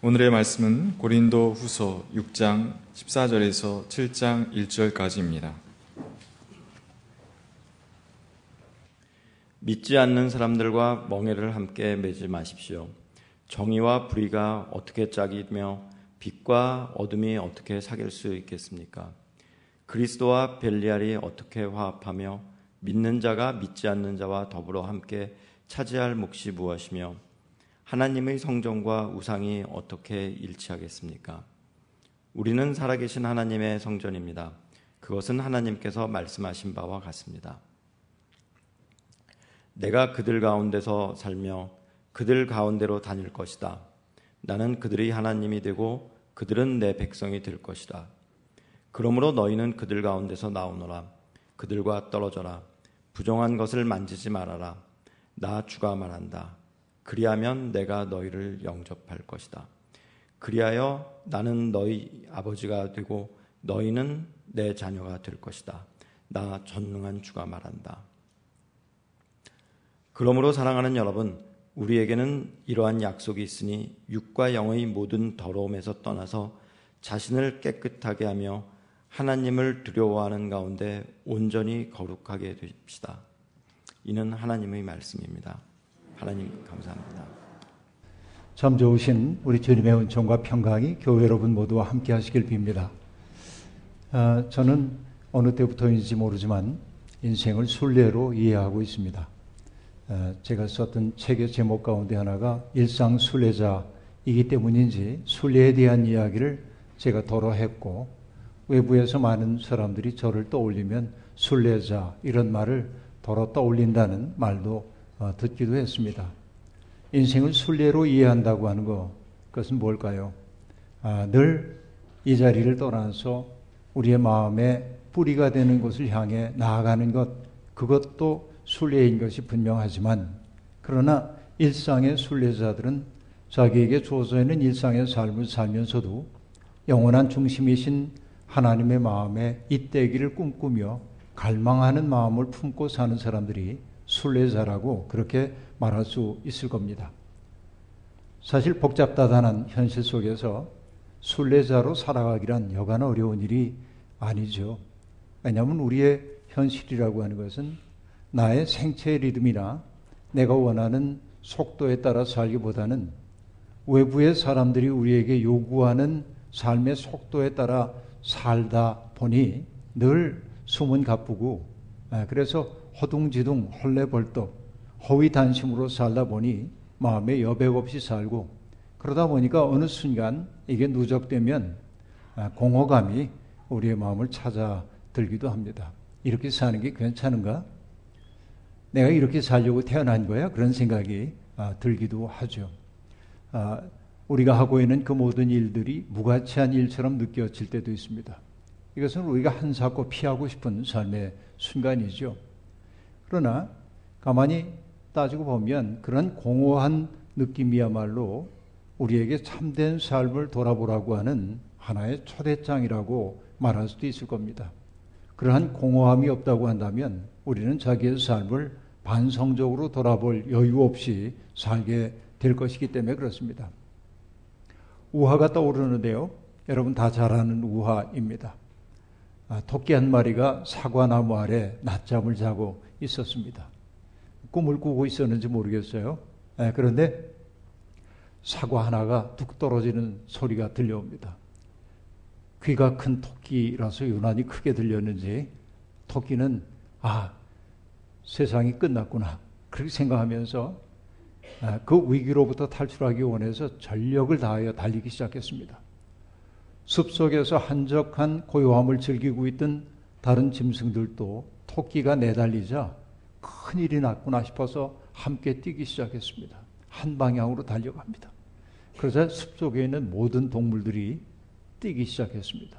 오늘의 말씀은 고린도 후서 6장 14절에서 7장 1절까지입니다. 믿지 않는 사람들과 멍해를 함께 매지 마십시오. 정의와 불의가 어떻게 짝이며 빛과 어둠이 어떻게 사귈 수 있겠습니까? 그리스도와 벨리알이 어떻게 화합하며 믿는 자가 믿지 않는 자와 더불어 함께 차지할 몫이 무엇이며 하나님의 성전과 우상이 어떻게 일치하겠습니까? 우리는 살아계신 하나님의 성전입니다. 그것은 하나님께서 말씀하신 바와 같습니다. 내가 그들 가운데서 살며 그들 가운데로 다닐 것이다. 나는 그들의 하나님이 되고 그들은 내 백성이 될 것이다. 그러므로 너희는 그들 가운데서 나오너라. 그들과 떨어져라. 부정한 것을 만지지 말아라. 나 주가 말한다. 그리하면 내가 너희를 영접할 것이다. 그리하여 나는 너희 아버지가 되고 너희는 내 자녀가 될 것이다. 나 전능한 주가 말한다. 그러므로 사랑하는 여러분, 우리에게는 이러한 약속이 있으니 육과 영의 모든 더러움에서 떠나서 자신을 깨끗하게 하며 하나님을 두려워하는 가운데 온전히 거룩하게 되십시다. 이는 하나님의 말씀입니다. 하나님 감사합니다. 참 좋으신 우리 주님의 은총과 평강이 교회 여러분 모두와 함께 하시길 빕니다. 아, 저는 어느 때부터인지 모르지만 인생을 순례로 이해하고 있습니다. 아, 제가 썼던 책의 제목 가운데 하나가 일상 순례자이기 때문인지 순례에 대한 이야기를 제가 더러 했고 외부에서 많은 사람들이 저를 떠올리면 순례자 이런 말을 더러 떠올린다는 말도 어, 듣기도 했습니다. 인생을 순례로 이해한다고 하는 것, 그것은 뭘까요? 아, 늘 이 자리를 떠나서 우리의 마음에 뿌리가 되는 곳을 향해 나아가는 것, 그것도 순례인 것이 분명하지만, 그러나 일상의 순례자들은 자기에게 주어져 있는 일상의 삶을 살면서도 영원한 중심이신 하나님의 마음에 잇대기를 꿈꾸며 갈망하는 마음을 품고 사는 사람들이 순례자라고 그렇게 말할 수 있을 겁니다. 사실 복잡다단한 현실 속에서 순례자로 살아가기란 여간 어려운 일이 아니죠. 왜냐하면 우리의 현실이라고 하는 것은 나의 생체 리듬이나 내가 원하는 속도에 따라 살기보다는 외부의 사람들이 우리에게 요구하는 삶의 속도에 따라 살다 보니 늘 숨은 가쁘고 아, 그래서 허둥지둥 헐레벌떡 허위단심으로 살다 보니 마음에 여백 없이 살고 그러다 보니까 어느 순간 이게 누적되면 아, 공허감이 우리의 마음을 찾아 들기도 합니다. 이렇게 사는 게 괜찮은가? 내가 이렇게 살려고 태어난 거야? 그런 생각이 아, 들기도 하죠. 우리가 하고 있는 그 모든 일들이 무가치한 일처럼 느껴질 때도 있습니다. 이것은 우리가 한사코 피하고 싶은 삶의 순간이죠. 그러나 가만히 따지고 보면 그런 공허한 느낌이야말로 우리에게 참된 삶을 돌아보라고 하는 하나의 초대장이라고 말할 수도 있을 겁니다. 그러한 공허함이 없다고 한다면 우리는 자기의 삶을 반성적으로 돌아볼 여유 없이 살게 될 것이기 때문에 그렇습니다. 우화가 떠오르는데요. 여러분 다 잘 아는 우화입니다. 아, 토끼 한 마리가 사과나무 아래 낮잠을 자고 있었습니다. 꿈을 꾸고 있었는지 모르겠어요. 네, 그런데 사과 하나가 뚝 떨어지는 소리가 들려옵니다. 귀가 큰 토끼라서 유난히 크게 들렸는지 토끼는 아 세상이 끝났구나 그렇게 생각하면서 아, 그 위기로부터 탈출하기 원해서 전력을 다하여 달리기 시작했습니다. 숲속에서 한적한 고요함을 즐기고 있던 다른 짐승들도 토끼가 내달리자 큰일이 났구나 싶어서 함께 뛰기 시작했습니다. 한 방향으로 달려갑니다. 그러자 숲속에 있는 모든 동물들이 뛰기 시작했습니다.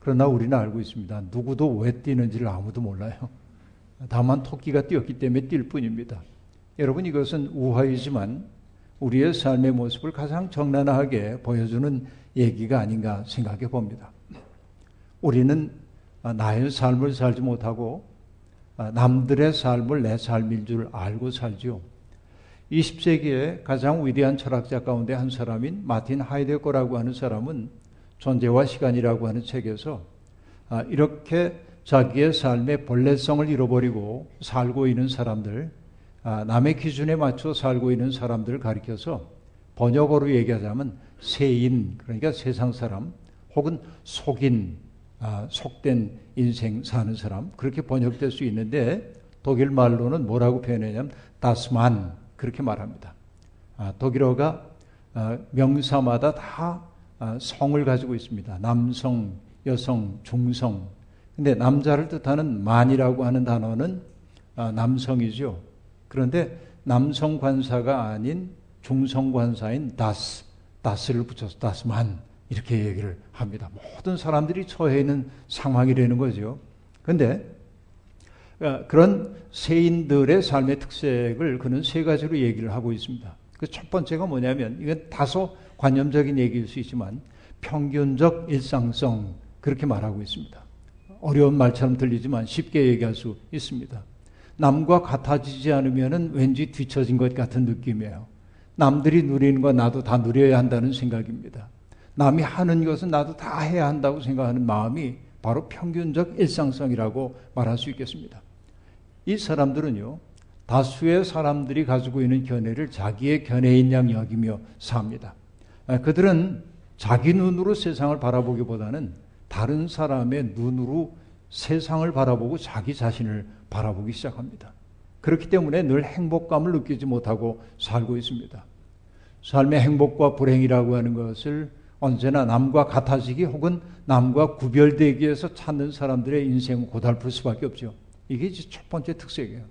그러나 우리는 알고 있습니다. 누구도 왜 뛰는지를 아무도 몰라요. 다만 토끼가 뛰었기 때문에 뛸 뿐입니다. 여러분 이것은 우화이지만 우리의 삶의 모습을 가장 적나라하게 보여주는 얘기가 아닌가 생각해 봅니다. 우리는 나의 삶을 살지 못하고 남들의 삶을 내 삶인 줄 알고 살죠. 20세기에 가장 위대한 철학자 가운데 한 사람인 마틴 하이데거라고 하는 사람은 존재와 시간이라고 하는 책에서 아, 이렇게 자기의 삶의 본래성을 잃어버리고 살고 있는 사람들, 아, 남의 기준에 맞춰 살고 있는 사람들을 가리켜서 번역어로 얘기하자면 세인, 그러니까 세상 사람, 혹은 속인, 아, 속된 인생 사는 사람, 그렇게 번역될 수 있는데 독일 말로는 뭐라고 표현하냐면 다스만, 그렇게 말합니다. 아, 독일어가 아, 명사마다 다 아, 성을 가지고 있습니다. 남성, 여성, 중성. 근데 남자를 뜻하는 만이라고 하는 단어는 아, 남성이죠. 그런데 남성 관사가 아닌 중성 관사인 다스, 다스를 붙여서 다스만 이렇게 얘기를 합니다. 모든 사람들이 처해 있는 상황이라는 거죠. 근데 어, 그런 세인들의 삶의 특색을 그는 세 가지로 얘기를 하고 있습니다. 그 첫 번째가 뭐냐면 이건 다소 관념적인 얘기일 수 있지만 평균적 일상성 그렇게 말하고 있습니다. 어려운 말처럼 들리지만 쉽게 얘기할 수 있습니다. 남과 같아지지 않으면 왠지 뒤처진 것 같은 느낌이에요. 남들이 누리는 거 나도 다 누려야 한다는 생각입니다. 남이 하는 것은 나도 다 해야 한다고 생각하는 마음이 바로 평균적 일상성이라고 말할 수 있겠습니다. 이 사람들은요, 다수의 사람들이 가지고 있는 견해를 자기의 견해인 양 여기며 삽니다. 아, 그들은 자기 눈으로 세상을 바라보기보다는 다른 사람의 눈으로 세상을 바라보고 자기 자신을 바라보기 시작합니다. 그렇기 때문에 늘 행복감을 느끼지 못하고 살고 있습니다. 삶의 행복과 불행이라고 하는 것을 언제나 남과 같아지기 혹은 남과 구별되기 위해서 찾는 사람들의 인생은 고달플 수밖에 없죠. 이게 첫 번째 특색이에요.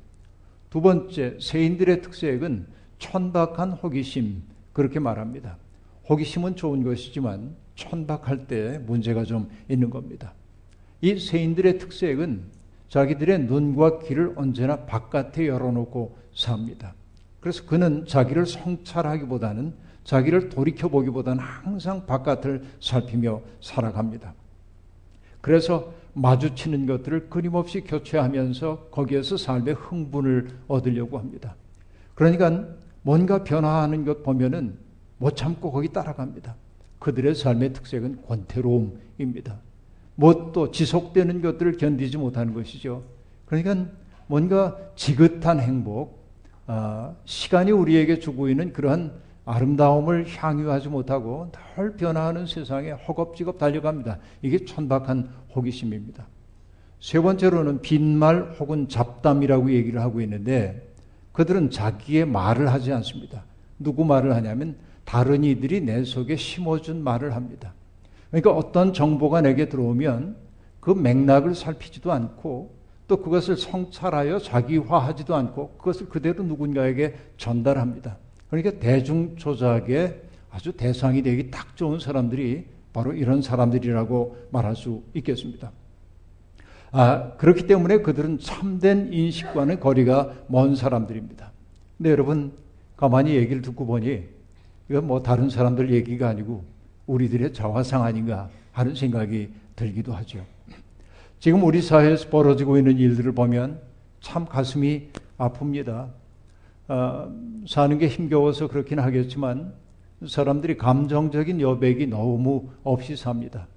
두 번째, 세인들의 특색은 천박한 호기심, 그렇게 말합니다. 호기심은 좋은 것이지만 천박할 때 문제가 좀 있는 겁니다. 이 세인들의 특색은 자기들의 눈과 귀를 언제나 바깥에 열어놓고 삽니다. 그래서 그는 자기를 성찰하기보다는 자기를 돌이켜 보기보다는 항상 바깥을 살피며 살아갑니다. 그래서 마주치는 것들을 끊임없이 교체하면서 거기에서 삶의 흥분을 얻으려고 합니다. 그러니까 뭔가 변화하는 것 보면은 못 참고 거기 따라갑니다. 그들의 삶의 특색은 권태로움입니다. 뭣도 지속되는 것들을 견디지 못하는 것이죠. 그러니까 뭔가 지긋한 행복, 아, 시간이 우리에게 주고 있는 그러한 아름다움을 향유하지 못하고 늘 변화하는 세상에 허겁지겁 달려갑니다. 이게 천박한 호기심입니다. 세 번째로는 빈말 혹은 잡담이라고 얘기를 하고 있는데 그들은 자기의 말을 하지 않습니다. 누구 말을 하냐면 다른 이들이 내 속에 심어준 말을 합니다. 그러니까 어떤 정보가 내게 들어오면 그 맥락을 살피지도 않고 또 그것을 성찰하여 자기화하지도 않고 그것을 그대로 누군가에게 전달합니다. 그러니까 대중 조작의 아주 대상이 되기 딱 좋은 사람들이 바로 이런 사람들이라고 말할 수 있겠습니다. 아, 그렇기 때문에 그들은 참된 인식과는 거리가 먼 사람들입니다. 근데 여러분, 가만히 얘기를 듣고 보니, 이건 뭐 다른 사람들 얘기가 아니고, 우리들의 자화상 아닌가 하는 생각이 들기도 하죠. 지금 우리 사회에서 벌어지고 있는 일들을 보면 참 가슴이 아픕니다. 어, 사는 게 힘겨워서 그렇긴 하겠지만 사람들이 감정적인 여백이 너무 없이 삽니다.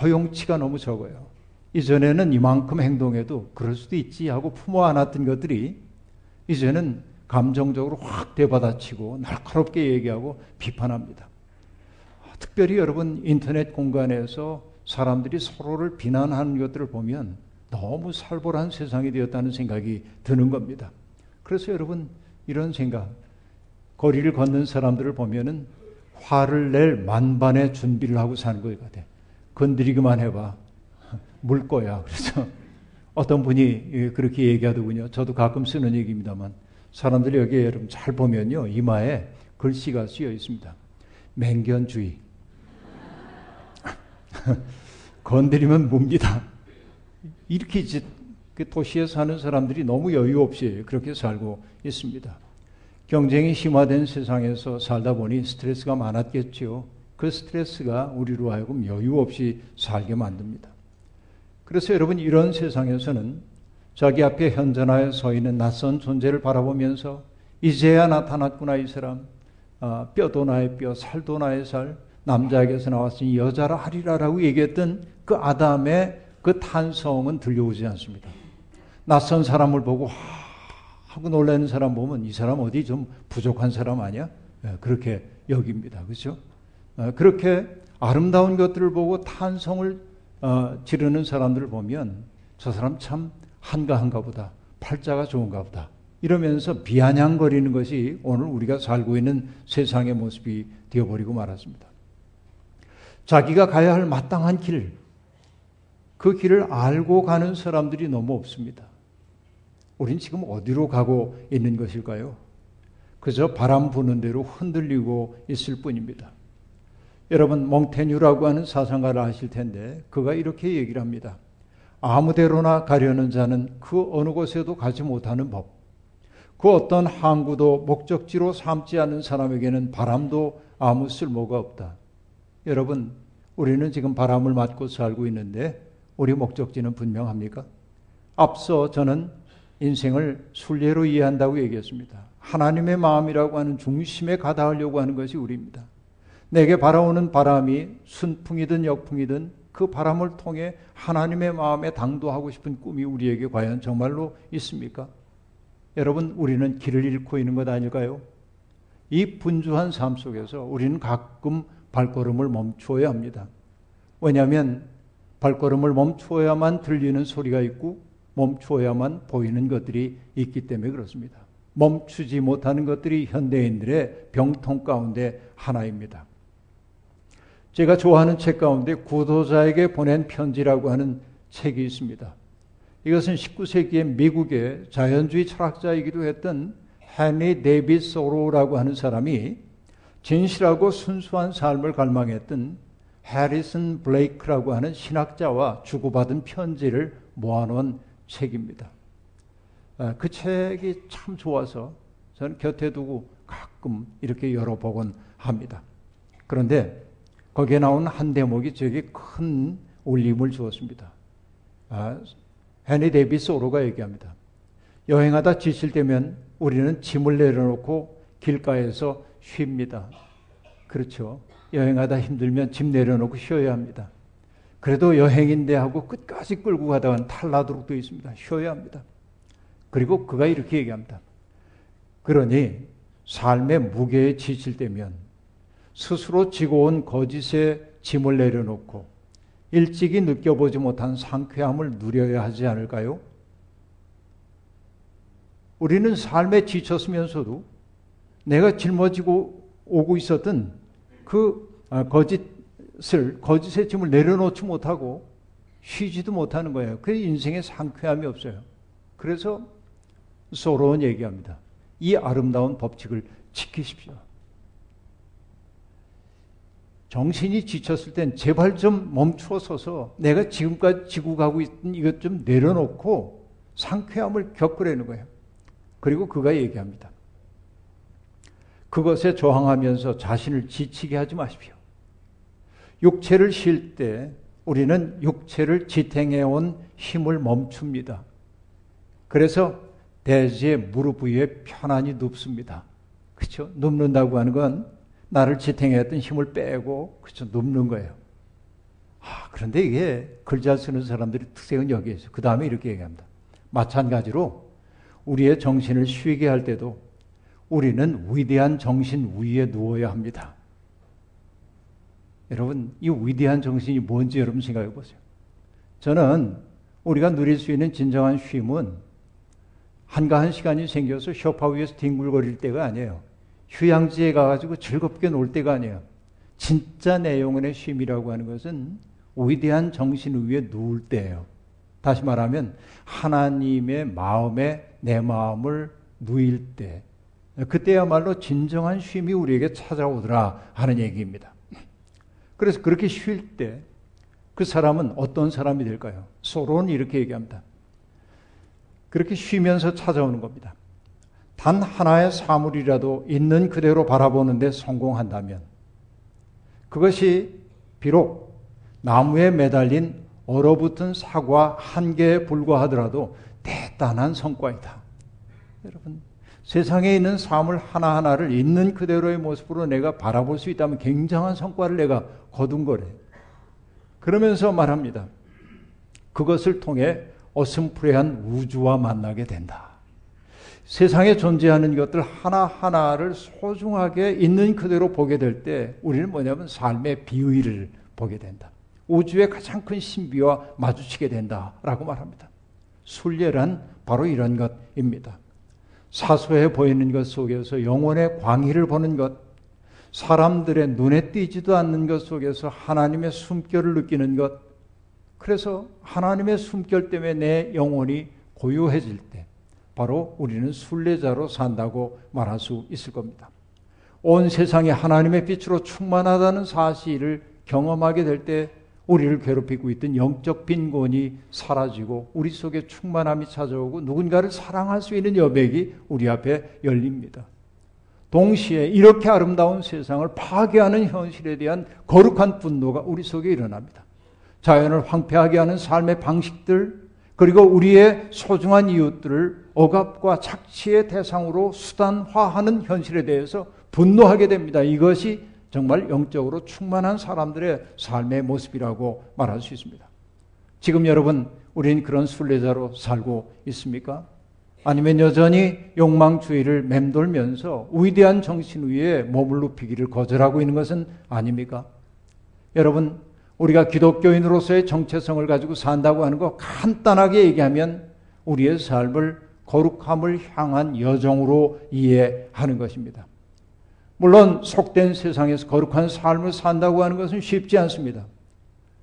허용치가 너무 적어요. 이전에는 이만큼 행동해도 그럴 수도 있지 하고 품어 안았던 것들이 이제는 감정적으로 확 되받아치고 날카롭게 얘기하고 비판합니다. 특별히 여러분 인터넷 공간에서 사람들이 서로를 비난하는 것들을 보면 너무 살벌한 세상이 되었다는 생각이 드는 겁니다. 그래서 여러분 이런 생각, 거리를 걷는 사람들을 보면은 화를 낼 만반의 준비를 하고 사는 것 같아. 건드리기만 해봐. 물 거야. 그래서 어떤 분이 그렇게 얘기하더군요. 저도 가끔 쓰는 얘기입니다만 사람들이 여기에 여러분 잘 보면요. 이마에 글씨가 쓰여 있습니다. 맹견주의. 건드리면 뭡니다. 이렇게 그 도시에 사는 사람들이 너무 여유 없이 그렇게 살고 있습니다. 경쟁이 심화된 세상에서 살다 보니 스트레스가 많았겠지요. 그 스트레스가 우리로 하여금 여유 없이 살게 만듭니다. 그래서 여러분 이런 세상에서는 자기 앞에 현존하여 서 있는 낯선 존재를 바라보면서 이제야 나타났구나 이 사람. 아, 뼈도 나의 뼈, 살도 나의 살. 남자에게서 나왔으니 여자라 하리라라고 얘기했던 그 아담의 그 탄성은 들려오지 않습니다. 낯선 사람을 보고 하고 놀라는 사람 보면 이 사람 어디 좀 부족한 사람 아니야? 예, 그렇게 여깁니다. 그렇죠? 어, 그렇게 아름다운 것들을 보고 탄성을 어, 지르는 사람들을 보면 저 사람 참 한가한가 보다. 팔자가 좋은가 보다. 이러면서 비아냥거리는 것이 오늘 우리가 살고 있는 세상의 모습이 되어버리고 말았습니다. 자기가 가야 할 마땅한 길, 그 길을 알고 가는 사람들이 너무 없습니다. 우린 지금 어디로 가고 있는 것일까요? 그저 바람 부는 대로 흔들리고 있을 뿐입니다. 여러분 몽테뉴라고 하는 사상가를 아실 텐데 그가 이렇게 얘기를 합니다. 아무데로나 가려는 자는 그 어느 곳에도 가지 못하는 법. 그 어떤 항구도 목적지로 삼지 않는 사람에게는 바람도 아무 쓸모가 없다. 여러분, 우리는 지금 바람을 맞고 살고 있는데 우리 목적지는 분명합니까? 앞서 저는 인생을 순례로 이해한다고 얘기했습니다. 하나님의 마음이라고 하는 중심에 가닿으려고 하는 것이 우리입니다. 내게 바라오는 바람이 순풍이든 역풍이든 그 바람을 통해 하나님의 마음에 당도하고 싶은 꿈이 우리에게 과연 정말로 있습니까? 여러분, 우리는 길을 잃고 있는 것 아닐까요? 이 분주한 삶 속에서 우리는 가끔 발걸음을 멈추어야 합니다. 왜냐하면 발걸음을 멈추어야만 들리는 소리가 있고 멈추어야만 보이는 것들이 있기 때문에 그렇습니다. 멈추지 못하는 것들이 현대인들의 병통 가운데 하나입니다. 제가 좋아하는 책 가운데 구도자에게 보낸 편지라고 하는 책이 있습니다. 이것은 19세기의 미국의 자연주의 철학자이기도 했던 헨리 데이비드 소로라고 하는 사람이 진실하고 순수한 삶을 갈망했던 해리슨 블레이크라고 하는 신학자와 주고받은 편지를 모아놓은 책입니다. 아, 그 책이 참 좋아서 저는 곁에 두고 가끔 이렇게 열어보곤 합니다. 그런데 거기에 나온 한 대목이 저에게 큰 울림을 주었습니다. 아, 헤니 데이비스 오로가 얘기합니다. 여행하다 지칠 때면 우리는 짐을 내려놓고 길가에서 쉽니다. 그렇죠. 여행하다 힘들면 짐 내려놓고 쉬어야 합니다. 그래도 여행인데 하고 끝까지 끌고 가다가 탈나도록 되어 있습니다. 쉬어야 합니다. 그리고 그가 이렇게 얘기합니다. 그러니 삶의 무게에 지칠 때면 스스로 지고 온 거짓의 짐을 내려놓고 일찍이 느껴보지 못한 상쾌함을 누려야 하지 않을까요? 우리는 삶에 지쳤으면서도 내가 짊어지고 오고 있었던 그 아, 거짓 을, 거짓의 짐을 내려놓지 못하고 쉬지도 못하는 거예요. 그 인생에 상쾌함이 없어요. 그래서 소로는 얘기합니다. 이 아름다운 법칙을 지키십시오. 정신이 지쳤을 땐 제발 좀 멈추어 서서 내가 지금까지 지고 가고 있던 이것 좀 내려놓고 상쾌함을 겪으라는 거예요. 그리고 그가 얘기합니다. 그것에 저항하면서 자신을 지치게 하지 마십시오. 육체를 쉴 때 우리는 육체를 지탱해온 힘을 멈춥니다. 그래서 대지의 무릎 위에 편안히 눕습니다. 그렇죠? 눕는다고 하는 건 나를 지탱했던 힘을 빼고 그쵸 눕는 거예요. 아, 그런데 이게 글자 쓰는 사람들의 특색은 여기에 있어요. 그 다음에 이렇게 얘기합니다. 마찬가지로 우리의 정신을 쉬게 할 때도 우리는 위대한 정신 위에 누워야 합니다. 여러분, 이 위대한 정신이 뭔지 여러분 생각해 보세요. 저는 우리가 누릴 수 있는 진정한 쉼은 한가한 시간이 생겨서 쇼파 위에서 뒹굴거릴 때가 아니에요. 휴양지에 가가지고 즐겁게 놀 때가 아니에요. 진짜 내용의 쉼이라고 하는 것은 위대한 정신 위에 누울 때예요. 다시 말하면 하나님의 마음에 내 마음을 누일 때 그때야말로 진정한 쉼이 우리에게 찾아오더라 하는 얘기입니다. 그래서 그렇게 쉴 때 그 사람은 어떤 사람이 될까요? 소로는 이렇게 얘기합니다. 그렇게 쉬면서 찾아오는 겁니다. 단 하나의 사물이라도 있는 그대로 바라보는데 성공한다면 그것이 비록 나무에 매달린 얼어붙은 사과 한 개에 불과하더라도 대단한 성과이다. 여러분, 세상에 있는 삶을 하나하나를 있는 그대로의 모습으로 내가 바라볼 수 있다면 굉장한 성과를 내가 거둔 거래. 그러면서 말합니다. 그것을 통해 어슴푸레한 우주와 만나게 된다. 세상에 존재하는 것들 하나하나를 소중하게 있는 그대로 보게 될 때 우리는 뭐냐면 삶의 비의를 보게 된다. 우주의 가장 큰 신비와 마주치게 된다라고 말합니다. 순례란 바로 이런 것입니다. 사소해 보이는 것 속에서 영혼의 광희를 보는 것, 사람들의 눈에 띄지도 않는 것 속에서 하나님의 숨결을 느끼는 것, 그래서 하나님의 숨결 때문에 내 영혼이 고요해질 때, 바로 우리는 순례자로 산다고 말할 수 있을 겁니다. 온 세상이 하나님의 빛으로 충만하다는 사실을 경험하게 될 때 우리를 괴롭히고 있던 영적 빈곤이 사라지고 우리 속에 충만함이 찾아오고 누군가를 사랑할 수 있는 여백이 우리 앞에 열립니다. 동시에 이렇게 아름다운 세상을 파괴하는 현실에 대한 거룩한 분노가 우리 속에 일어납니다. 자연을 황폐하게 하는 삶의 방식들, 그리고 우리의 소중한 이웃들을 억압과 착취의 대상으로 수단화하는 현실에 대해서 분노하게 됩니다. 이것이 정말 영적으로 충만한 사람들의 삶의 모습이라고 말할 수 있습니다. 지금 여러분, 우리는 그런 순례자로 살고 있습니까? 아니면 여전히 욕망주의를 맴돌면서 위대한 정신 위에 몸을 눕히기를 거절하고 있는 것은 아닙니까? 여러분, 우리가 기독교인으로서의 정체성을 가지고 산다고 하는 거 간단하게 얘기하면 우리의 삶을 거룩함을 향한 여정으로 이해하는 것입니다. 물론 속된 세상에서 거룩한 삶을 산다고 하는 것은 쉽지 않습니다.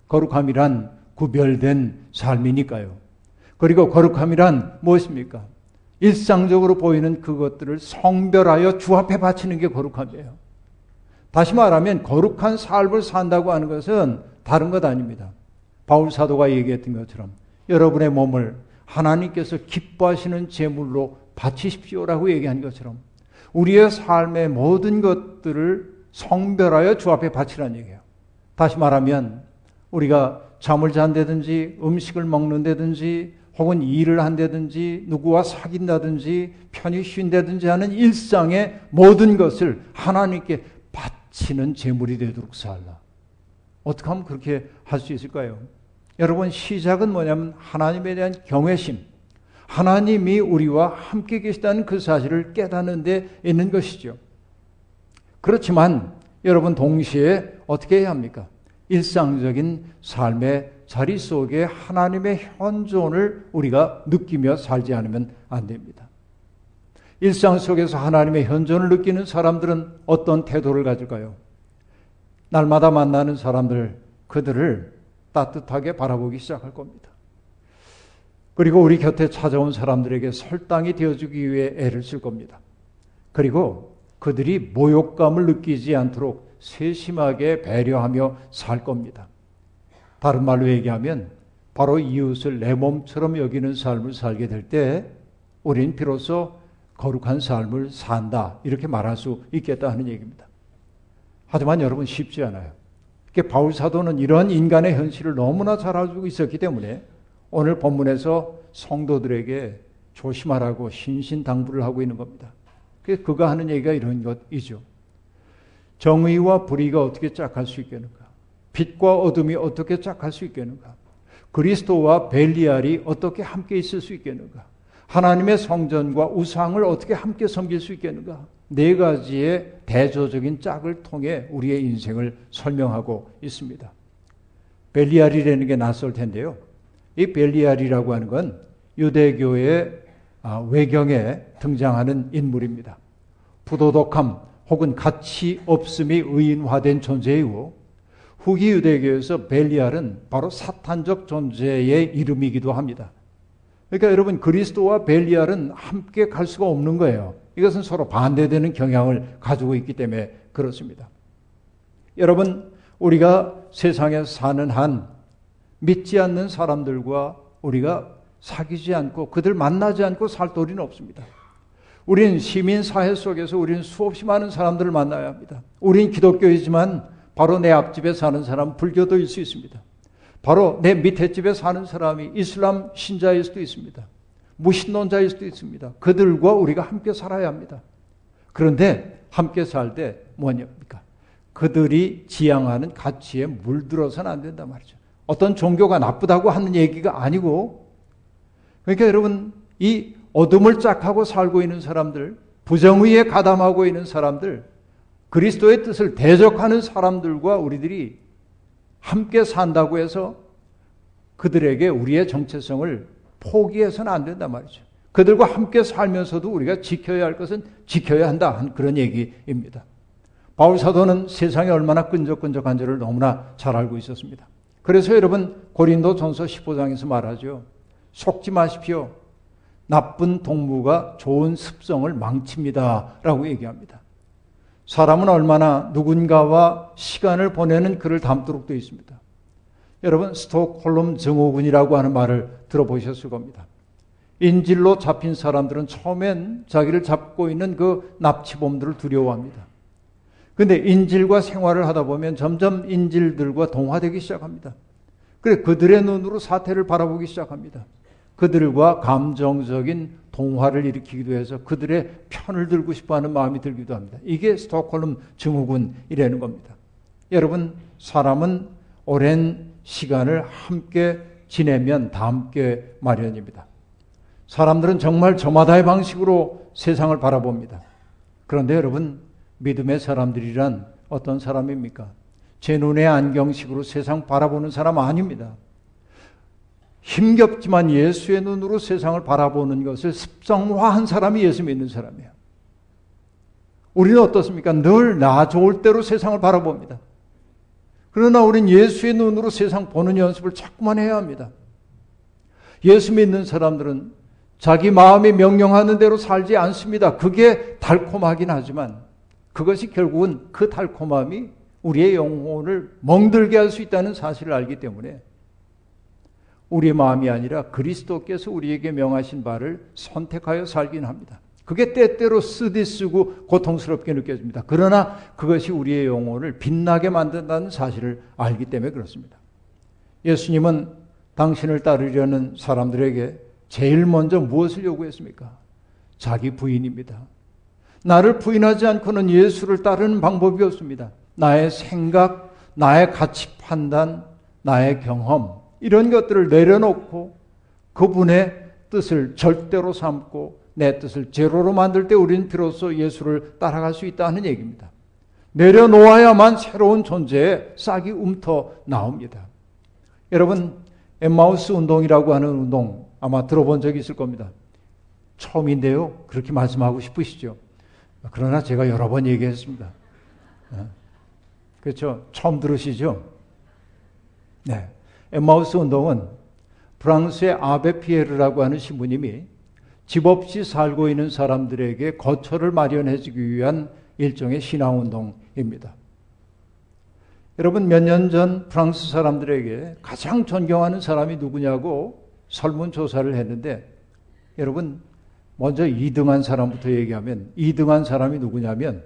거룩함이란 구별된 삶이니까요. 그리고 거룩함이란 무엇입니까? 일상적으로 보이는 그것들을 성별하여 주 앞에 바치는 게 거룩함이에요. 다시 말하면 거룩한 삶을 산다고 하는 것은 다른 것 아닙니다. 바울 사도가 얘기했던 것처럼 여러분의 몸을 하나님께서 기뻐하시는 제물로 바치십시오라고 얘기한 것처럼 우리의 삶의 모든 것들을 성별하여 주 앞에 바치라는 얘기예요. 다시 말하면 우리가 잠을 잔다든지 음식을 먹는다든지 혹은 일을 한다든지 누구와 사귄다든지 편히 쉰다든지 하는 일상의 모든 것을 하나님께 바치는 제물이 되도록 살라. 어떻게 하면 그렇게 할 수 있을까요? 여러분 시작은 뭐냐면 하나님에 대한 경외심, 하나님이 우리와 함께 계시다는 그 사실을 깨닫는 데 있는 것이죠. 그렇지만 여러분 동시에 어떻게 해야 합니까? 일상적인 삶의 자리 속에 하나님의 현존을 우리가 느끼며 살지 않으면 안 됩니다. 일상 속에서 하나님의 현존을 느끼는 사람들은 어떤 태도를 가질까요? 날마다 만나는 사람들, 그들을 따뜻하게 바라보기 시작할 겁니다. 그리고 우리 곁에 찾아온 사람들에게 설당이 되어주기 위해 애를 쓸 겁니다. 그리고 그들이 모욕감을 느끼지 않도록 세심하게 배려하며 살 겁니다. 다른 말로 얘기하면 바로 이웃을 내 몸처럼 여기는 삶을 살게 될 때 우린 비로소 거룩한 삶을 산다. 이렇게 말할 수 있겠다 하는 얘기입니다. 하지만 여러분 쉽지 않아요. 바울 사도는 이런 인간의 현실을 너무나 잘 알고 있었기 때문에 오늘 본문에서 성도들에게 조심하라고 신신당부를 하고 있는 겁니다. 그가 하는 얘기가 이런 것이죠. 정의와 불의가 어떻게 짝할 수 있겠는가? 빛과 어둠이 어떻게 짝할 수 있겠는가? 그리스도와 벨리알이 어떻게 함께 있을 수 있겠는가? 하나님의 성전과 우상을 어떻게 함께 섬길 수 있겠는가? 네 가지의 대조적인 짝을 통해 우리의 인생을 설명하고 있습니다. 벨리알이라는 게 낯설 텐데요. 이 벨리알이라고 하는 건 유대교의 아, 외경에 등장하는 인물입니다. 부도덕함 혹은 가치 없음이 의인화된 존재이고 후기 유대교에서 벨리알은 바로 사탄적 존재의 이름이기도 합니다. 그러니까 여러분 그리스도와 벨리알은 함께 갈 수가 없는 거예요. 이것은 서로 반대되는 경향을 가지고 있기 때문에 그렇습니다. 여러분 우리가 세상에 사는 한 믿지 않는 사람들과 우리가 사귀지 않고 그들 만나지 않고 살 도리는 없습니다. 우린 시민 사회 속에서 우리는 수없이 많은 사람들을 만나야 합니다. 우린 기독교이지만 바로 내 앞집에 사는 사람 불교도일 수 있습니다. 바로 내 밑에 집에 사는 사람이 이슬람 신자일 수도 있습니다. 무신론자일 수도 있습니다. 그들과 우리가 함께 살아야 합니다. 그런데 함께 살 때 뭐냐입니까? 그들이 지향하는 가치에 물들어서는 안 된단 말이죠. 어떤 종교가 나쁘다고 하는 얘기가 아니고 그러니까 여러분 이 어둠을 짝하고 살고 있는 사람들, 부정의에 가담하고 있는 사람들, 그리스도의 뜻을 대적하는 사람들과 우리들이 함께 산다고 해서 그들에게 우리의 정체성을 포기해서는 안 된단 말이죠. 그들과 함께 살면서도 우리가 지켜야 할 것은 지켜야 한다. 한 그런 얘기입니다. 바울 사도는 세상이 얼마나 끈적끈적한지를 너무나 잘 알고 있었습니다. 그래서 여러분 고린도 전서 15장에서 말하죠. 속지 마십시오. 나쁜 동무가 좋은 습성을 망칩니다. 라고 얘기합니다. 사람은 얼마나 누군가와 시간을 보내는 글을 담도록 되어 있습니다. 여러분, 스톡홀름 증후군이라고 하는 말을 들어보셨을 겁니다. 인질로 잡힌 사람들은 처음엔 자기를 잡고 있는 그 납치범들을 두려워합니다. 근데 인질과 생활을 하다 보면 점점 인질들과 동화되기 시작합니다. 그래 그들의 눈으로 사태를 바라보기 시작합니다. 그들과 감정적인 동화를 일으키기도 해서 그들의 편을 들고 싶어 하는 마음이 들기도 합니다. 이게 스톡홀름 증후군이라는 겁니다. 여러분, 사람은 오랜 시간을 함께 지내면 다 함께 마련입니다. 사람들은 정말 저마다의 방식으로 세상을 바라봅니다. 그런데 여러분, 믿음의 사람들이란 어떤 사람입니까? 제 눈의 안경식으로 세상 바라보는 사람 아닙니다. 힘겹지만 예수의 눈으로 세상을 바라보는 것을 습성화한 사람이 예수 믿는 사람이에요. 우리는 어떻습니까? 늘 나 좋을 대로 세상을 바라봅니다. 그러나 우리는 예수의 눈으로 세상 보는 연습을 자꾸만 해야 합니다. 예수 믿는 사람들은 자기 마음이 명령하는 대로 살지 않습니다. 그게 달콤하긴 하지만 그것이 결국은 그 달콤함이 우리의 영혼을 멍들게 할 수 있다는 사실을 알기 때문에 우리의 마음이 아니라 그리스도께서 우리에게 명하신 바를 선택하여 살긴 합니다. 그게 때때로 쓰디 쓰고 고통스럽게 느껴집니다. 그러나 그것이 우리의 영혼을 빛나게 만든다는 사실을 알기 때문에 그렇습니다. 예수님은 당신을 따르려는 사람들에게 제일 먼저 무엇을 요구했습니까? 자기 부인입니다. 나를 부인하지 않고는 예수를 따르는 방법이 없습니다. 나의 생각, 나의 가치 판단, 나의 경험, 이런 것들을 내려놓고 그분의 뜻을 절대로 삼고 내 뜻을 제로로 만들 때 우리는 비로소 예수를 따라갈 수 있다는 얘기입니다. 내려놓아야만 새로운 존재에 싹이 움터 나옵니다. 여러분, 엠마우스 운동이라고 하는 운동 아마 들어본 적이 있을 겁니다. 처음인데요. 그렇게 말씀하고 싶으시죠? 그러나 제가 여러 번 얘기했습니다. 어? 그렇죠? 처음 들으시죠? 네. 엠마우스 운동은 프랑스의 아베 피에르라고 하는 신부님이 집 없이 살고 있는 사람들에게 거처를 마련해 주기 위한 일종의 신앙 운동입니다. 여러분 몇 년 전 프랑스 사람들에게 가장 존경하는 사람이 누구냐고 설문 조사를 했는데 여러분 먼저 2등한 사람부터 얘기하면 2등한 사람이 누구냐면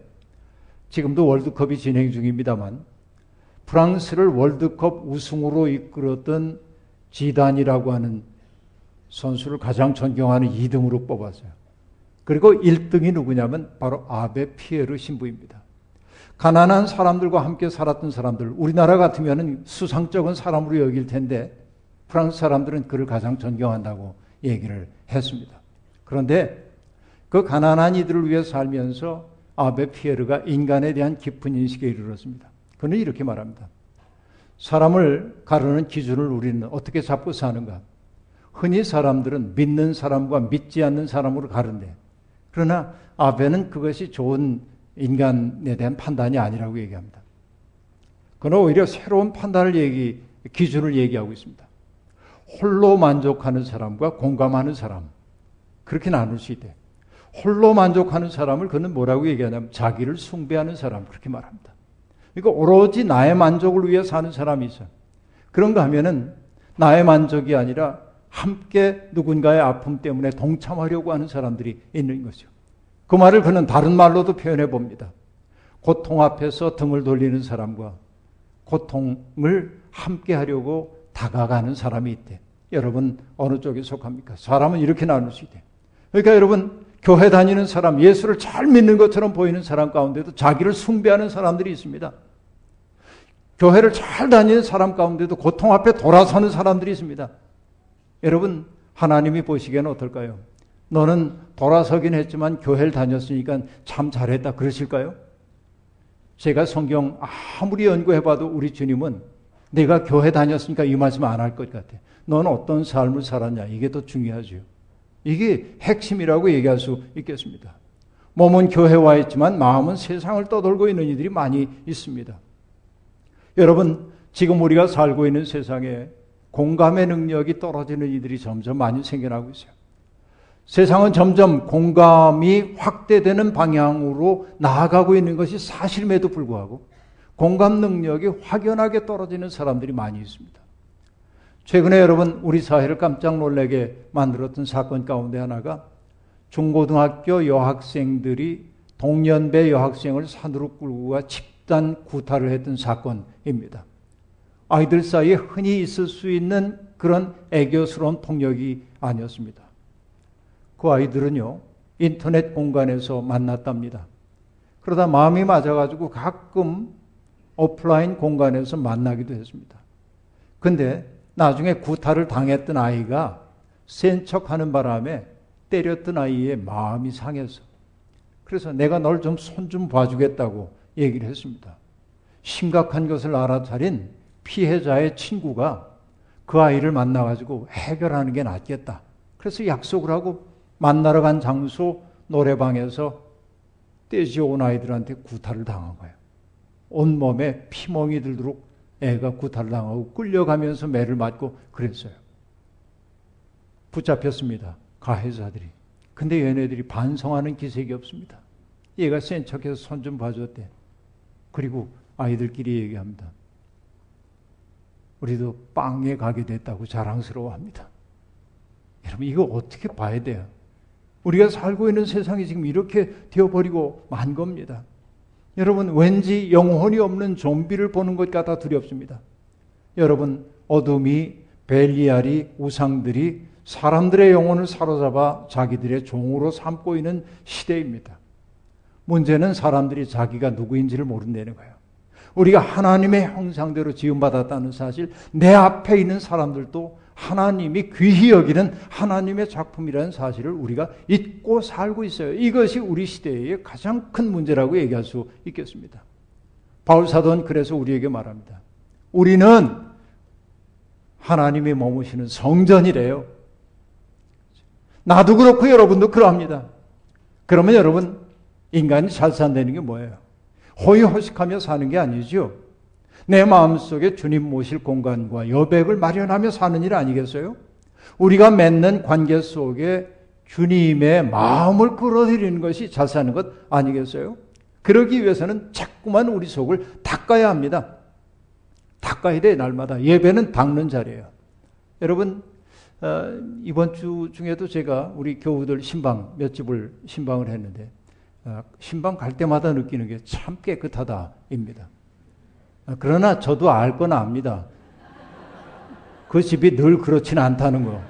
지금도 월드컵이 진행 중입니다만 프랑스를 월드컵 우승으로 이끌었던 지단이라고 하는 선수를 가장 존경하는 2등으로 뽑았어요. 그리고 1등이 누구냐면 바로 아베 피에르 신부입니다. 가난한 사람들과 함께 살았던 사람들, 우리나라 같으면 수상적인 사람으로 여길 텐데 프랑스 사람들은 그를 가장 존경한다고 얘기를 했습니다. 그런데 그 가난한 이들을 위해 살면서 아베 피에르가 인간에 대한 깊은 인식에 이르렀습니다. 그는 이렇게 말합니다. 사람을 가르는 기준을 우리는 어떻게 잡고 사는가? 흔히 사람들은 믿는 사람과 믿지 않는 사람으로 가른대. 그러나 아베는 그것이 좋은 인간에 대한 판단이 아니라고 얘기합니다. 그는 오히려 새로운 판단을 얘기, 기준을 얘기하고 있습니다. 홀로 만족하는 사람과 공감하는 사람. 그렇게 나눌 수 있대. 홀로 만족하는 사람을 그는 뭐라고 얘기하냐면 자기를 숭배하는 사람. 그렇게 말합니다. 그러니까 오로지 나의 만족을 위해 사는 사람이 있어요. 그런가 하면은 나의 만족이 아니라 함께 누군가의 아픔 때문에 동참하려고 하는 사람들이 있는 거죠. 그 말을 그는 다른 말로도 표현해 봅니다. 고통 앞에서 등을 돌리는 사람과 고통을 함께 하려고 다가가는 사람이 있대. 여러분 어느 쪽에 속합니까? 사람은 이렇게 나눌 수 있대요. 그러니까 여러분 교회 다니는 사람, 예수를 잘 믿는 것처럼 보이는 사람 가운데도 자기를 숭배하는 사람들이 있습니다. 교회를 잘 다니는 사람 가운데도 고통 앞에 돌아서는 사람들이 있습니다. 여러분, 하나님이 보시기에는 어떨까요? 너는 돌아서긴 했지만 교회를 다녔으니까 참 잘했다. 그러실까요? 제가 성경 아무리 연구해봐도 우리 주님은 내가 교회 다녔으니까 이 말씀 안 할 것 같아. 넌 어떤 삶을 살았냐. 이게 더 중요하죠. 이게 핵심이라고 얘기할 수 있겠습니다. 몸은 교회 와 있지만 마음은 세상을 떠돌고 있는 이들이 많이 있습니다. 여러분, 지금 우리가 살고 있는 세상에 공감의 능력이 떨어지는 이들이 점점 많이 생겨나고 있어요. 세상은 점점 공감이 확대되는 방향으로 나아가고 있는 것이 사실임에도 불구하고 공감 능력이 확연하게 떨어지는 사람들이 많이 있습니다. 최근에 여러분 우리 사회를 깜짝 놀라게 만들었던 사건 가운데 하나가 중고등학교 여학생들이 동년배 여학생을 산으로 끌고 가 집단 구타를 했던 사건입니다. 아이들 사이에 흔히 있을 수 있는 그런 애교스러운 폭력이 아니었습니다. 그 아이들은요, 인터넷 공간에서 만났답니다. 그러다 마음이 맞아가지고 가끔 오프라인 공간에서 만나기도 했습니다. 근데 나중에 구타를 당했던 아이가 센 척하는 바람에 때렸던 아이의 마음이 상해서 그래서 내가 널 좀손좀 봐주겠다고 얘기를 했습니다. 심각한 것을 알아차린 피해자의 친구가 그 아이를 만나가지고 해결하는 게 낫겠다. 그래서 약속을 하고 만나러 간 장소 노래방에서 떼지 온 아이들한테 구타를 당한 거예요. 온몸에 피멍이 들도록 애가 구타를 당하고 끌려가면서 매를 맞고 그랬어요. 붙잡혔습니다. 가해자들이. 근데 얘네들이 반성하는 기색이 없습니다. 얘가 센 척해서 손 좀 봐줬대. 그리고 아이들끼리 얘기합니다. 우리도 빵에 가게 됐다고 자랑스러워합니다. 여러분 이거 어떻게 봐야 돼요? 우리가 살고 있는 세상이 지금 이렇게 되어버리고 만 겁니다. 여러분 왠지 영혼이 없는 좀비를 보는 것 같아 두렵습니다. 여러분 어둠이 벨리알이 우상들이 사람들의 영혼을 사로잡아 자기들의 종으로 삼고 있는 시대입니다. 문제는 사람들이 자기가 누구인지를 모른다는 거예요. 우리가 하나님의 형상대로 지음받았다는 사실, 내 앞에 있는 사람들도 하나님이 귀히 여기는 하나님의 작품이라는 사실을 우리가 잊고 살고 있어요. 이것이 우리 시대의 가장 큰 문제라고 얘기할 수 있겠습니다. 바울 사도는 그래서 우리에게 말합니다. 우리는 하나님이 머무시는 성전이래요. 나도 그렇고 여러분도 그러합니다. 그러면 여러분 인간이 잘 산다는 게 뭐예요? 호의호식하며 사는 게 아니죠. 내 마음속에 주님 모실 공간과 여백을 마련하며 사는 일 아니겠어요? 우리가 맺는 관계 속에 주님의 마음을 끌어들이는 것이 잘 사는 것 아니겠어요? 그러기 위해서는 자꾸만 우리 속을 닦아야 합니다. 닦아야 돼, 날마다. 예배는 닦는 자리예요. 여러분, 어, 이번 주 중에도 제가 우리 교우들 신방 몇 집을 신방을 했는데, 어, 신방 갈 때마다 느끼는 게 참 깨끗하다입니다. 아, 그러나 저도 알 건 압니다. 그 집이 늘 그렇지는 않다는 거.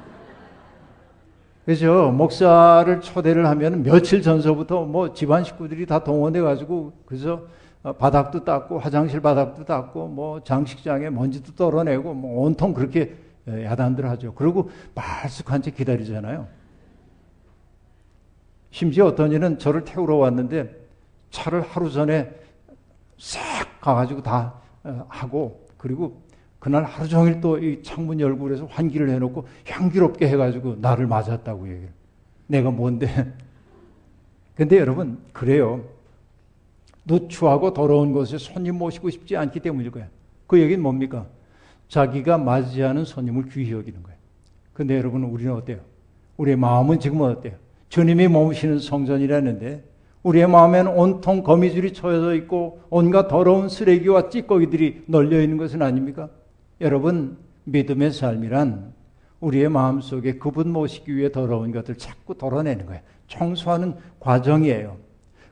그죠? 목사를 초대를 하면 며칠 전서부터 뭐 집안 식구들이 다 동원돼 가지고 그래서 바닥도 닦고 화장실 바닥도 닦고 뭐 장식장에 먼지도 떨어내고 뭐 온통 그렇게 야단들 하죠. 그리고 말쑥한 채 기다리잖아요. 심지어 어떤 이는 저를 태우러 왔는데 차를 하루 전에 싹 가가지고 다 어, 하고 그리고 그날 하루 종일 또 이 창문 열고 그래서 환기를 해놓고 향기롭게 해가지고 나를 맞았다고 얘기를. 내가 뭔데? 근데 여러분 그래요. 누추하고 더러운 곳에 손님 모시고 싶지 않기 때문일 거야. 그 얘기는 뭡니까? 자기가 맞이하는 손님을 귀히 여기는 거예요. 근데 여러분 우리는 어때요? 우리의 마음은 지금 어때요? 주님이 머무시는 성전이라는데 우리의 마음에는 온통 거미줄이 쳐져 있고 온갖 더러운 쓰레기와 찌꺼기들이 널려 있는 것은 아닙니까? 여러분, 믿음의 삶이란 우리의 마음 속에 그분 모시기 위해 더러운 것들 자꾸 덜어내는 거예요. 청소하는 과정이에요.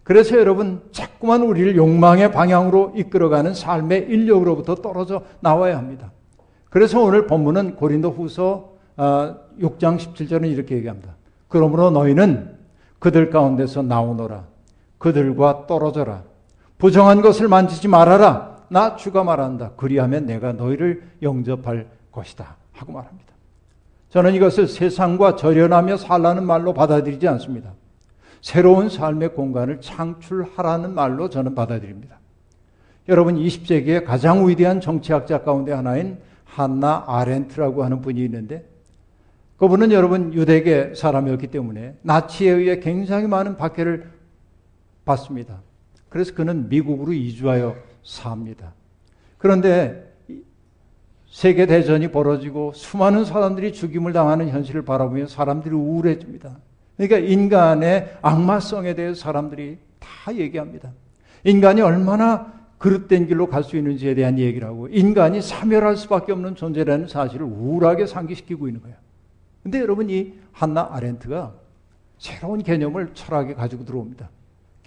그래서 여러분, 자꾸만 우리를 욕망의 방향으로 이끌어가는 삶의 인력으로부터 떨어져 나와야 합니다. 그래서 오늘 본문은 고린도 후서 6장 아, 17절은 이렇게 얘기합니다. 그러므로 너희는 그들 가운데서 나오너라. 그들과 떨어져라. 부정한 것을 만지지 말아라. 나 주가 말한다. 그리하면 내가 너희를 영접할 것이다. 하고 말합니다. 저는 이것을 세상과 절연하며 살라는 말로 받아들이지 않습니다. 새로운 삶의 공간을 창출하라는 말로 저는 받아들입니다. 여러분 20세기의 가장 위대한 정치학자 가운데 하나인 한나 아렌트라고 하는 분이 있는데 그분은 여러분 유대계 사람이었기 때문에 나치에 의해 굉장히 많은 박해를 받습니다. 그래서 그는 미국으로 이주하여 삽니다. 그런데 세계 대전이 벌어지고 수많은 사람들이 죽임을 당하는 현실을 바라보며 사람들이 우울해집니다. 그러니까 인간의 악마성에 대해서 사람들이 다 얘기합니다. 인간이 얼마나 그릇된 길로 갈 수 있는지에 대한 얘기를 하고 인간이 사멸할 수밖에 없는 존재라는 사실을 우울하게 상기시키고 있는 거예요. 근데 여러분 이 한나 아렌트가 새로운 개념을 철학에 가지고 들어옵니다.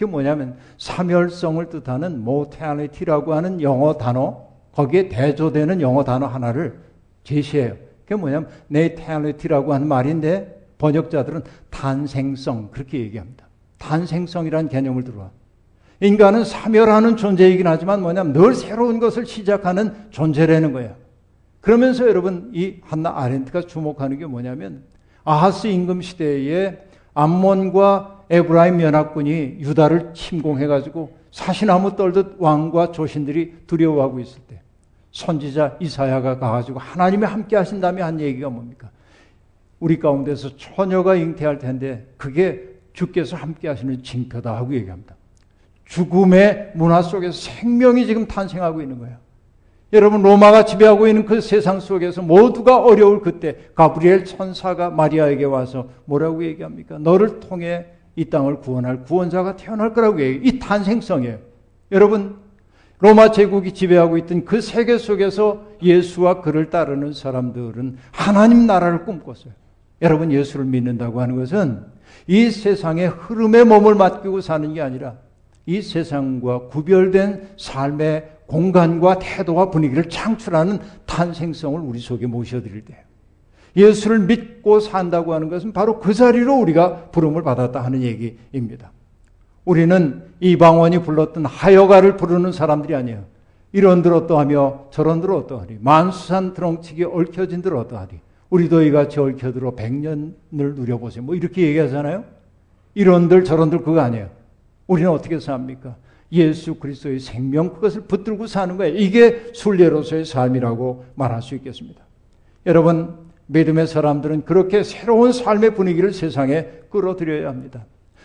그게 뭐냐면 사멸성을 뜻하는 mortality라고 하는 영어 단어 거기에 대조되는 영어 단어 하나를 제시해요. 그게 뭐냐면 natality라고 하는 말인데 번역자들은 탄생성 그렇게 얘기합니다. 탄생성이라는 개념을 들어와. 인간은 사멸하는 존재이긴 하지만 뭐냐면 늘 새로운 것을 시작하는 존재라는 거예요. 그러면서 여러분 이 한나 아렌트가 주목하는 게 뭐냐면 아하스 임금 시대에 암몬과 에브라임 연합군이 유다를 침공해가지고 사시나무 떨듯 왕과 조신들이 두려워하고 있을 때 선지자 이사야가 가가지고 하나님이 함께 하신다며 한 얘기가 뭡니까? 우리 가운데서 처녀가 잉태할 텐데 그게 주께서 함께 하시는 징표다 하고 얘기합니다. 죽음의 문화 속에서 생명이 지금 탄생하고 있는 거예요. 여러분 로마가 지배하고 있는 그 세상 속에서 모두가 어려울 그때 가브리엘 천사가 마리아에게 와서 뭐라고 얘기합니까? 너를 통해 이 땅을 구원할 구원자가 태어날 거라고 얘기해요. 이 탄생성이에요. 여러분 로마 제국이 지배하고 있던 그 세계 속에서 예수와 그를 따르는 사람들은 하나님 나라를 꿈꿨어요. 여러분 예수를 믿는다고 하는 것은 이 세상의 흐름에 몸을 맡기고 사는 게 아니라 이 세상과 구별된 삶의 공간과 태도와 분위기를 창출하는 탄생성을 우리 속에 모셔드릴 때예 수를 믿고 산다고 하는 것은 바로 그 자리로 우리가 부름을 받았다 하는 얘기입니다. 우리는 이방원이 불렀던 하여가를 부르는 사람들이 아니에요. 이런들 어떠하며 저런들 어떠하리. 만수산 드렁치기 얽혀진들 어떠하리. 우리도 이같이 얽혀들어 백년을 누려보세요. 뭐 이렇게 얘기하잖아요. 이런들 저런들 그거 아니에요. 우리는 어떻게 삽니까? 예수 그리스도의 생명 그것을 붙들고 사는 거예요. 이게 순례로서의 삶이라고 말할 수 있겠습니다. 여러분 믿음의 사람들은 그렇게 새로운 삶의 분위기를 세상에 끌어들여야 합니다.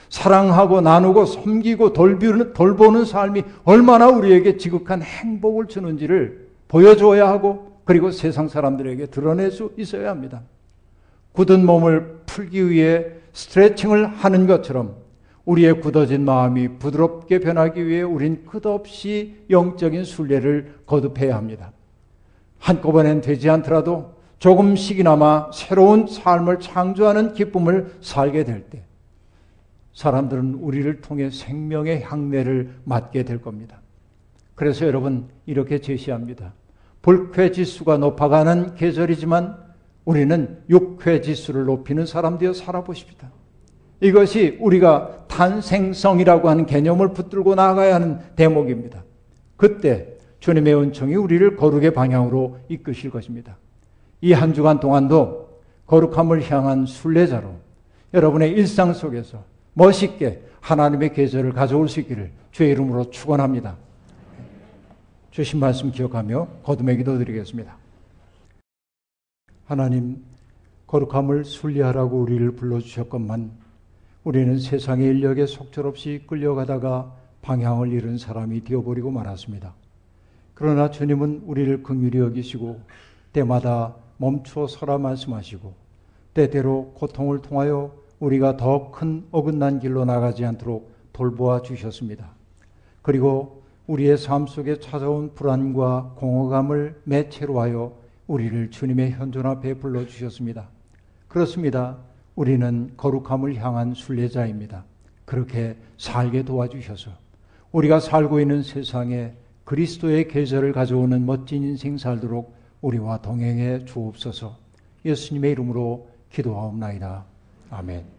사랑하고 나누고 섬기고 돌비는, 돌보는 삶이 얼마나 우리에게 지극한 행복을 주는지를 보여줘야 하고 그리고 세상 사람들에게 드러낼 수 있어야 합니다. 굳은 몸을 풀기 위해 스트레칭을 하는 것처럼 우리의 굳어진 마음이 부드럽게 변하기 위해 우린 끝없이 영적인 순례를 거듭해야 합니다. 한꺼번엔 되지 않더라도 조금씩이나마 새로운 삶을 창조하는 기쁨을 살게 될 때, 사람들은 우리를 통해 생명의 향내를 맡게 될 겁니다. 그래서 여러분, 이렇게 제시합니다. 불쾌 지수가 높아가는 계절이지만 우리는 육쾌 지수를 높이는 사람 되어 살아보십시다. 이것이 우리가 탄생성이라고 하는 개념을 붙들고 나아가야 하는 대목입니다. 그때 주님의 은총이 우리를 거룩의 방향으로 이끄실 것입니다. 이 한 주간 동안도 거룩함을 향한 순례자로 여러분의 일상 속에서 멋있게 하나님의 계절을 가져올 수 있기를 주의 이름으로 축원합니다. 주신 말씀 기억하며 거듭의 기도 드리겠습니다. 하나님 거룩함을 순리하라고 우리를 불러주셨건만 우리는 세상의 인력에 속절없이 끌려가다가 방향을 잃은 사람이 되어버리고 말았습니다. 그러나 주님은 우리를 긍휼히 여기시고 때마다 멈추어 서라 말씀하시고 때때로 고통을 통하여 우리가 더 큰 어긋난 길로 나가지 않도록 돌보아 주셨습니다. 그리고 우리의 삶 속에 찾아온 불안과 공허감을 매체로 하여 우리를 주님의 현존 앞에 불러 주셨습니다. 그렇습니다. 우리는 거룩함을 향한 순례자입니다. 그렇게 살게 도와주셔서 우리가 살고 있는 세상에 그리스도의 계절을 가져오는 멋진 인생 살도록 우리와 동행해 주옵소서 예수님의 이름으로 기도하옵나이다. 아멘.